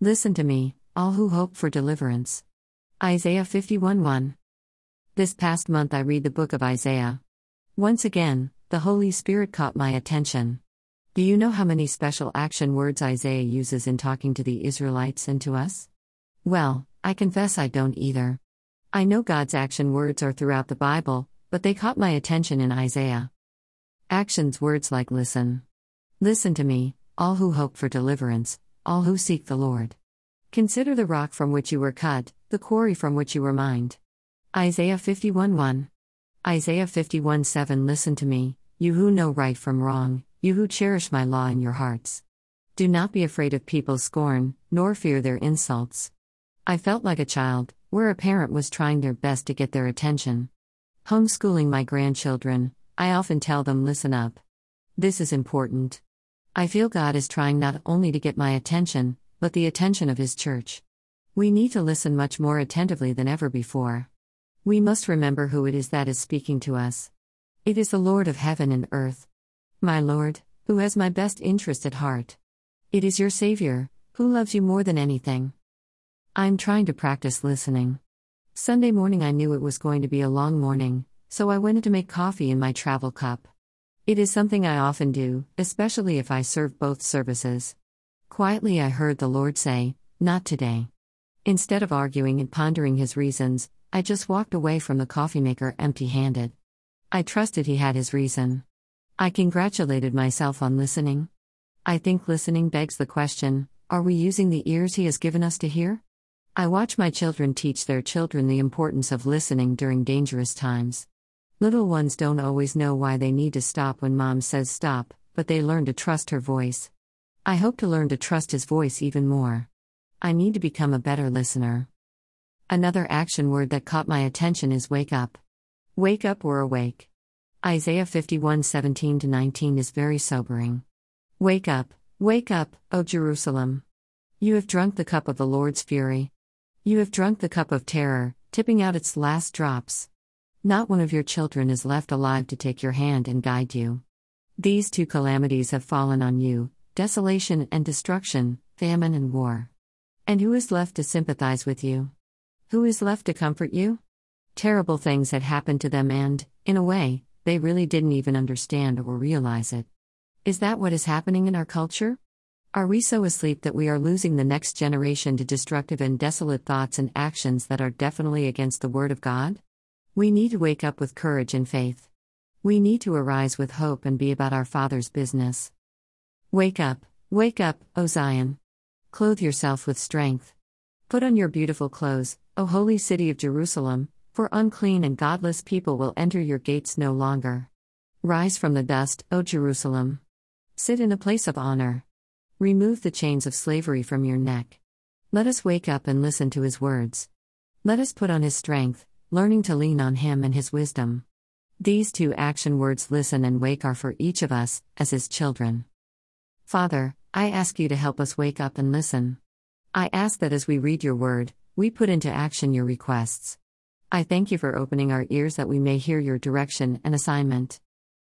Listen to me, all who hope for deliverance. Isaiah 51 1. This past month I read the book of Isaiah. Once again, the Holy Spirit caught my attention. Do you know how many special action words Isaiah uses in talking to the Israelites and to us? Well, I confess I don't either. I know God's action words are throughout the Bible, but they caught my attention in Isaiah. Actions words like listen. Listen to me, all who hope for deliverance, all who seek the Lord. Consider the rock from which you were cut, the quarry from which you were mined. Isaiah 51 1. Isaiah 51 7 Listen to me, you who know right from wrong, you who cherish my law in your hearts. Do not be afraid of people's scorn, nor fear their insults. I felt like a child, where a parent was trying their best to get their attention. Homeschooling my grandchildren, I often tell them listen up. This is important. I feel God is trying not only to get my attention, but the attention of His church. We need to listen much more attentively than ever before. We must remember who it is that is speaking to us. It is the Lord of heaven and earth. My Lord, who has my best interest at heart. It is your Savior, who loves you more than anything. I'm trying to practice listening. Sunday morning, I knew it was going to be a long morning, so I went in to make coffee in my travel cup. It is something I often do, especially if I serve both services. Quietly, I heard the Lord say, Not today. Instead of arguing and pondering his reasons, I just walked away from the coffee maker empty handed. I trusted he had his reason. I congratulated myself on listening. I think listening begs the question are we using the ears he has given us to hear? I watch my children teach their children the importance of listening during dangerous times. Little ones don't always know why they need to stop when mom says stop, but they learn to trust her voice. I hope to learn to trust his voice even more. I need to become a better listener. Another action word that caught my attention is wake up. Wake up or awake. Isaiah 51 17 19 is very sobering. Wake up, wake up, O Jerusalem. You have drunk the cup of the Lord's fury. You have drunk the cup of terror, tipping out its last drops. Not one of your children is left alive to take your hand and guide you. These two calamities have fallen on you desolation and destruction, famine and war. And who is left to sympathize with you? Who is left to comfort you? Terrible things had happened to them, and, in a way, they really didn't even understand or realize it. Is that what is happening in our culture? Are we so asleep that we are losing the next generation to destructive and desolate thoughts and actions that are definitely against the Word of God? We need to wake up with courage and faith. We need to arise with hope and be about our Father's business. Wake up, wake up, O Zion. Clothe yourself with strength. Put on your beautiful clothes, O holy city of Jerusalem, for unclean and godless people will enter your gates no longer. Rise from the dust, O Jerusalem. Sit in a place of honor. Remove the chains of slavery from your neck. Let us wake up and listen to his words. Let us put on his strength, learning to lean on him and his wisdom. These two action words, listen and wake, are for each of us, as his children. Father, I ask you to help us wake up and listen. I ask that as we read your word, we put into action your requests. I thank you for opening our ears that we may hear your direction and assignment.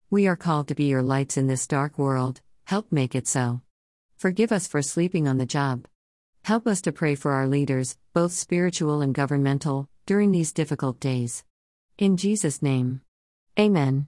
We are called to be your lights in this dark world, help make it so. Forgive us for sleeping on the job. Help us to pray for our leaders, both spiritual and governmental, during these difficult days. In Jesus' name. Amen.